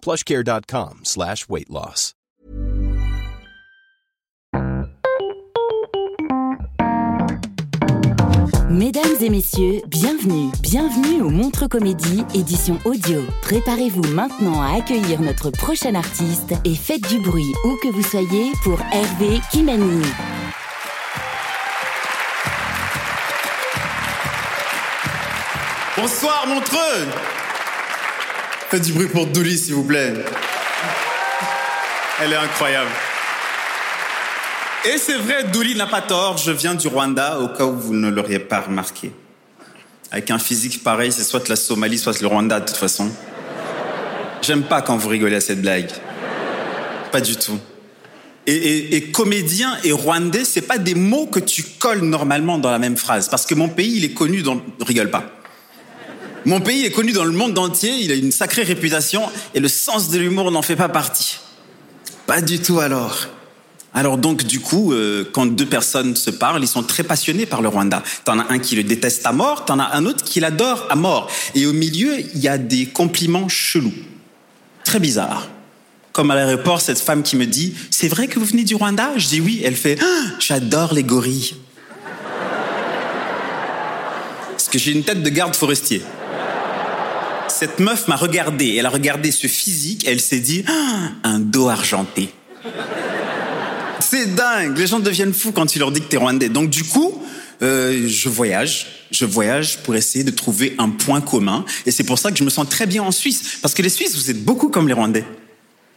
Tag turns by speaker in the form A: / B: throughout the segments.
A: plushcare.com slash weight loss.
B: Mesdames et messieurs, bienvenue, bienvenue au Montre Comédie, édition audio. Préparez-vous maintenant à accueillir notre prochain artiste et faites du bruit où que vous soyez pour Hervé Kimani.
C: Bonsoir Montreux Faites du bruit pour Douli s'il vous plaît. Elle est incroyable. Et c'est vrai, Douli n'a pas tort, je viens du Rwanda, au cas où vous ne l'auriez pas remarqué. Avec un physique pareil, c'est soit la Somalie, soit le Rwanda de toute façon. J'aime pas quand vous rigolez à cette blague. Pas du tout. Et, et, et comédien et rwandais, c'est pas des mots que tu colles normalement dans la même phrase. Parce que mon pays, il est connu dans... Rigole pas. Mon pays est connu dans le monde entier, il a une sacrée réputation, et le sens de l'humour n'en fait pas partie. Pas du tout alors. Alors donc du coup, euh, quand deux personnes se parlent, ils sont très passionnés par le Rwanda. T'en as un qui le déteste à mort, t'en as un autre qui l'adore à mort. Et au milieu, il y a des compliments chelous, très bizarres. Comme à l'aéroport, cette femme qui me dit « C'est vrai que vous venez du Rwanda ?» Je dis « Oui ». Elle fait ah, J'adore les gorilles ». Parce que j'ai une tête de garde forestier. Cette meuf m'a regardé, elle a regardé ce physique, elle s'est dit ah, un dos argenté. C'est dingue, les gens deviennent fous quand tu leur dis que t'es rwandais. Donc du coup, euh, je voyage, je voyage pour essayer de trouver un point commun, et c'est pour ça que je me sens très bien en Suisse, parce que les Suisses, vous êtes beaucoup comme les Rwandais.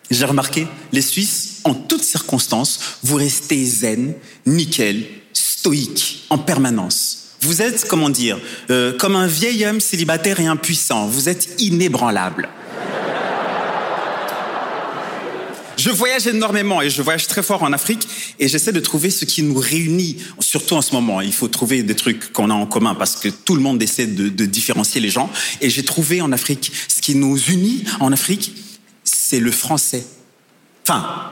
C: J'ai remarqué, les Suisses, en toutes circonstances, vous restez zen, nickel, stoïque, en permanence. Vous êtes, comment dire, euh, comme un vieil homme célibataire et impuissant. Vous êtes inébranlable. Je voyage énormément et je voyage très fort en Afrique et j'essaie de trouver ce qui nous réunit, surtout en ce moment. Il faut trouver des trucs qu'on a en commun parce que tout le monde essaie de, de différencier les gens. Et j'ai trouvé en Afrique ce qui nous unit en Afrique, c'est le français. Enfin,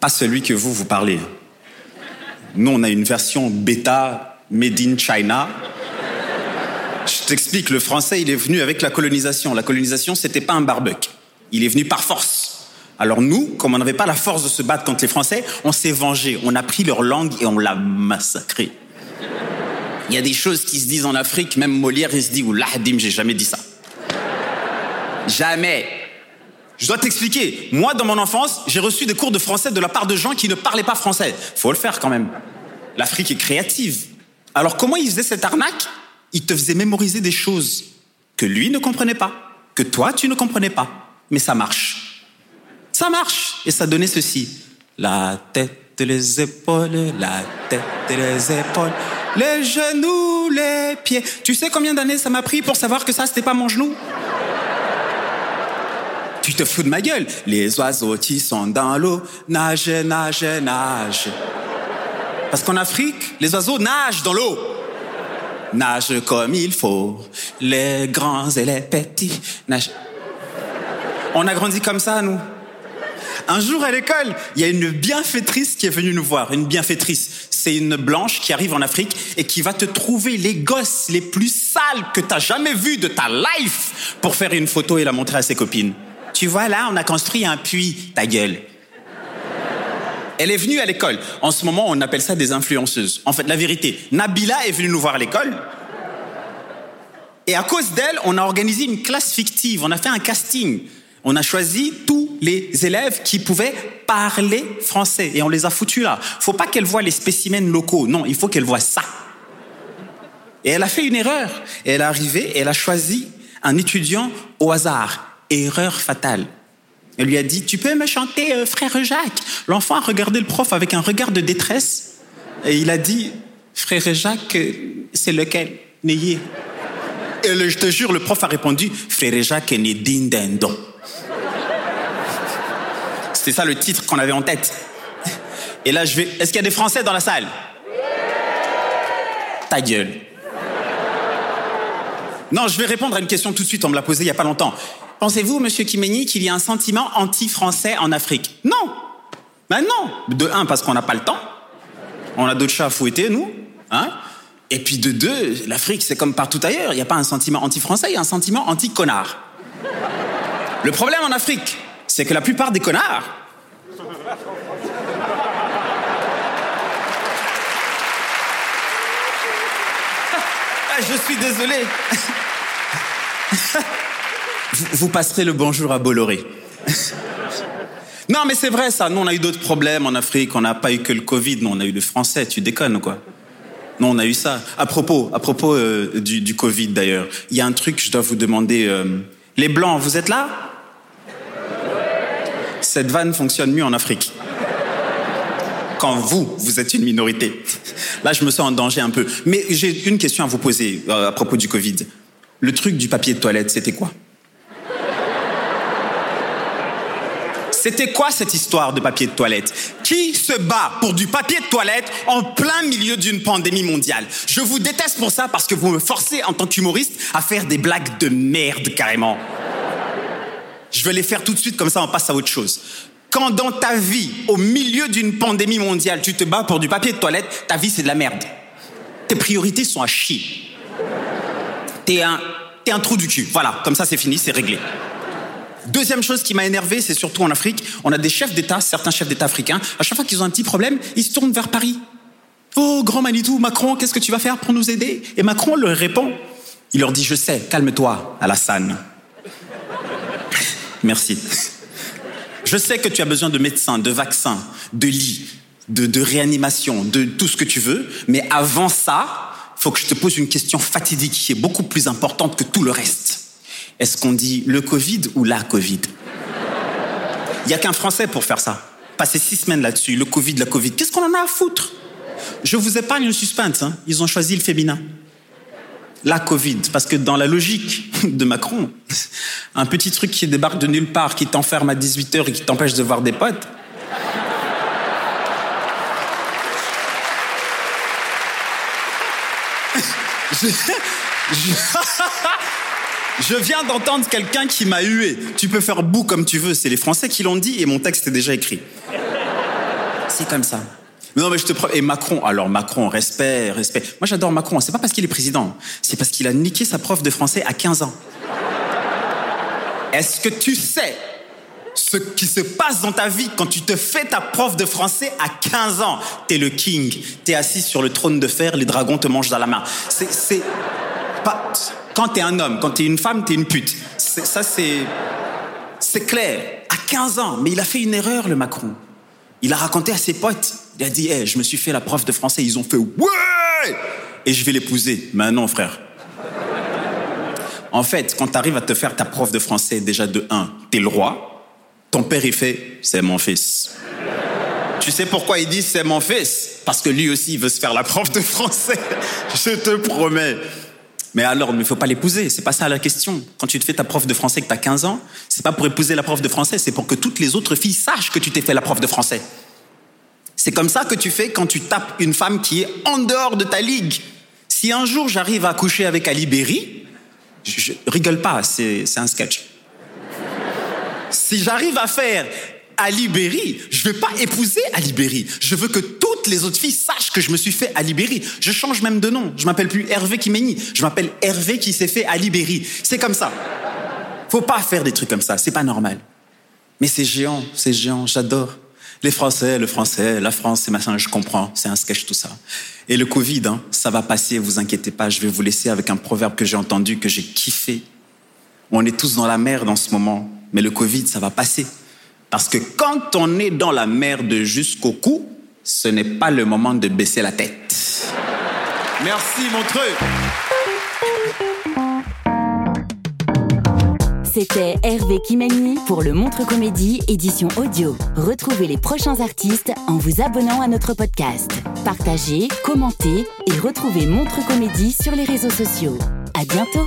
C: pas celui que vous, vous parlez. Nous, on a une version bêta made in China. Je t'explique, le français, il est venu avec la colonisation. La colonisation, c'était pas un barbecue. Il est venu par force. Alors nous, comme on n'avait pas la force de se battre contre les Français, on s'est vengé. On a pris leur langue et on l'a massacrée. Il y a des choses qui se disent en Afrique, même Molière, il se dit, ou j'ai jamais dit ça. Jamais. Je dois t'expliquer. Moi, dans mon enfance, j'ai reçu des cours de français de la part de gens qui ne parlaient pas français. Faut le faire quand même. L'Afrique est créative. Alors comment il faisait cette arnaque? Il te faisait mémoriser des choses que lui ne comprenait pas, que toi tu ne comprenais pas. Mais ça marche. Ça marche. Et ça donnait ceci. La tête, les épaules, la tête, les épaules, les genoux, les pieds. Tu sais combien d'années ça m'a pris pour savoir que ça, c'était pas mon genou? Tu te fous de ma gueule. Les oiseaux qui sont dans l'eau, nage, nage, nage. Parce qu'en Afrique, les oiseaux nagent dans l'eau. Nagent comme il faut. Les grands et les petits nagent. On a grandi comme ça, nous. Un jour à l'école, il y a une bienfaitrice qui est venue nous voir. Une bienfaitrice, c'est une blanche qui arrive en Afrique et qui va te trouver les gosses les plus sales que t'as jamais vus de ta life pour faire une photo et la montrer à ses copines. Tu vois là, on a construit un puits, ta gueule. Elle est venue à l'école. En ce moment, on appelle ça des influenceuses. En fait, la vérité, Nabila est venue nous voir à l'école. Et à cause d'elle, on a organisé une classe fictive. On a fait un casting. On a choisi tous les élèves qui pouvaient parler français et on les a foutus là. Faut pas qu'elle voit les spécimens locaux. Non, il faut qu'elle voit ça. Et elle a fait une erreur. Et elle est arrivée et elle a choisi un étudiant au hasard. Erreur fatale. Elle lui a dit, tu peux me chanter euh, Frère Jacques? L'enfant a regardé le prof avec un regard de détresse et il a dit, Frère Jacques, euh, c'est lequel? N'ayez. Et le, je te jure, le prof a répondu, Frère Jacques est né. C'était ça le titre qu'on avait en tête. Et là, je vais. Est-ce qu'il y a des Français dans la salle? Ta gueule. Non, je vais répondre à une question tout de suite. On me l'a posée il y a pas longtemps. Pensez-vous, Monsieur Kimeni, qu'il y a un sentiment anti-français en Afrique? Non. Ben non. De un, parce qu'on n'a pas le temps. On a d'autres chats à fouetter, nous. Hein Et puis de deux, l'Afrique, c'est comme partout ailleurs. Il n'y a pas un sentiment anti-français, il y a un sentiment anti-connard. Le problème en Afrique, c'est que la plupart des connards Ah, je suis désolé. vous, passerez le bonjour à Bolloré. non, mais c'est vrai ça. Nous, on a eu d'autres problèmes en Afrique. On n'a pas eu que le Covid. Nous, on a eu le français. Tu déconnes, quoi. Non, on a eu ça. À propos, à propos euh, du, du Covid d'ailleurs, il y a un truc que je dois vous demander. euh, les blancs, vous êtes là? Cette vanne fonctionne mieux en Afrique. Quand vous, vous êtes une minorité. Là, je me sens en danger un peu. Mais j'ai une question à vous poser euh, à propos du Covid. Le truc du papier de toilette, c'était quoi? C'était quoi cette histoire de papier de toilette? Qui se bat pour du papier de toilette en plein milieu d'une pandémie mondiale? Je vous déteste pour ça parce que vous me forcez en tant qu'humoriste à faire des blagues de merde carrément. Je vais les faire tout de suite comme ça on passe à autre chose. Quand dans ta vie, au milieu d'une pandémie mondiale, tu te bats pour du papier de toilette, ta vie c'est de la merde. Tes priorités sont à chier. T'es un, t'es un trou du cul. Voilà, comme ça c'est fini, c'est réglé. Deuxième chose qui m'a énervé, c'est surtout en Afrique, on a des chefs d'État, certains chefs d'État africains, à chaque fois qu'ils ont un petit problème, ils se tournent vers Paris. Oh, grand Manitou, Macron, qu'est-ce que tu vas faire pour nous aider? Et Macron leur répond, il leur dit, je sais, calme-toi, Alassane. Merci. Je sais que tu as besoin de médecins, de vaccins, de lits, de, de réanimation, de tout ce que tu veux, mais avant ça, faut que je te pose une question fatidique qui est beaucoup plus importante que tout le reste. Est-ce qu'on dit le Covid ou la Covid? Il n'y a qu'un Français pour faire ça. Passer six semaines là-dessus, le Covid, la Covid. Qu'est-ce qu'on en a à foutre? Je vous épargne le suspense. Hein. Ils ont choisi le féminin. La Covid, parce que dans la logique de Macron, un petit truc qui débarque de nulle part, qui t'enferme à 18h et qui t'empêche de voir des potes, je, je- je viens d'entendre quelqu'un qui m'a hué. Tu peux faire bout comme tu veux, c'est les Français qui l'ont dit et mon texte est déjà écrit. C'est comme ça. Non, mais je te promets. Et Macron, alors Macron, respect, respect. Moi, j'adore Macron. C'est pas parce qu'il est président. C'est parce qu'il a niqué sa prof de français à 15 ans. Est-ce que tu sais ce qui se passe dans ta vie quand tu te fais ta prof de français à 15 ans? T'es le king. T'es assis sur le trône de fer, les dragons te mangent dans la main. C'est, c'est pas. Quand t'es un homme, quand t'es une femme, t'es une pute. Ça, c'est. C'est clair. À 15 ans. Mais il a fait une erreur, le Macron. Il a raconté à ses potes. Il a dit, hey, je me suis fait la prof de français. Ils ont fait, ouais! Et je vais l'épouser. Mais non, frère. En fait, quand tu arrives à te faire ta prof de français, déjà de 1, t'es le roi. Ton père, il fait, c'est mon fils. Tu sais pourquoi il dit c'est mon fils? Parce que lui aussi, il veut se faire la prof de français. Je te promets. Mais alors, il ne faut pas l'épouser. C'est pas ça la question. Quand tu te fais ta prof de français que tu as 15 ans, c'est pas pour épouser la prof de français, c'est pour que toutes les autres filles sachent que tu t'es fait la prof de français. C'est comme ça que tu fais quand tu tapes une femme qui est en dehors de ta ligue. Si un jour j'arrive à coucher avec Ali je, rigole pas, c'est un sketch. Si j'arrive à faire Ali Berry, je vais pas épouser Ali. Je veux que les autres filles sachent que je me suis fait Ali Berry. Je change même de nom. Je m'appelle plus Hervé Kimeni. Je m'appelle Hervé qui s'est fait Ali Berry. C'est comme ça. Faut pas faire des trucs comme ça. C'est pas normal. Mais c'est géant, c'est géant. J'adore. Les Français, le français, la France, c'est machin, je comprends. C'est un sketch tout ça. Et le Covid, hein, ça va passer, vous inquiétez pas. Je vais vous laisser avec un proverbe que j'ai entendu, que j'ai kiffé. On est tous dans la merde en ce moment, Mais le Covid, ça va passer. Parce que quand on est dans la merde jusqu'au cou, ce n'est pas le moment de baisser la tête. Merci, Montreux.
B: C'était Hervé Kimani pour le Montre Comédie édition audio. Retrouvez les prochains artistes en vous abonnant à notre podcast. Partagez, commentez et retrouvez Montre Comédie sur les réseaux sociaux. À bientôt.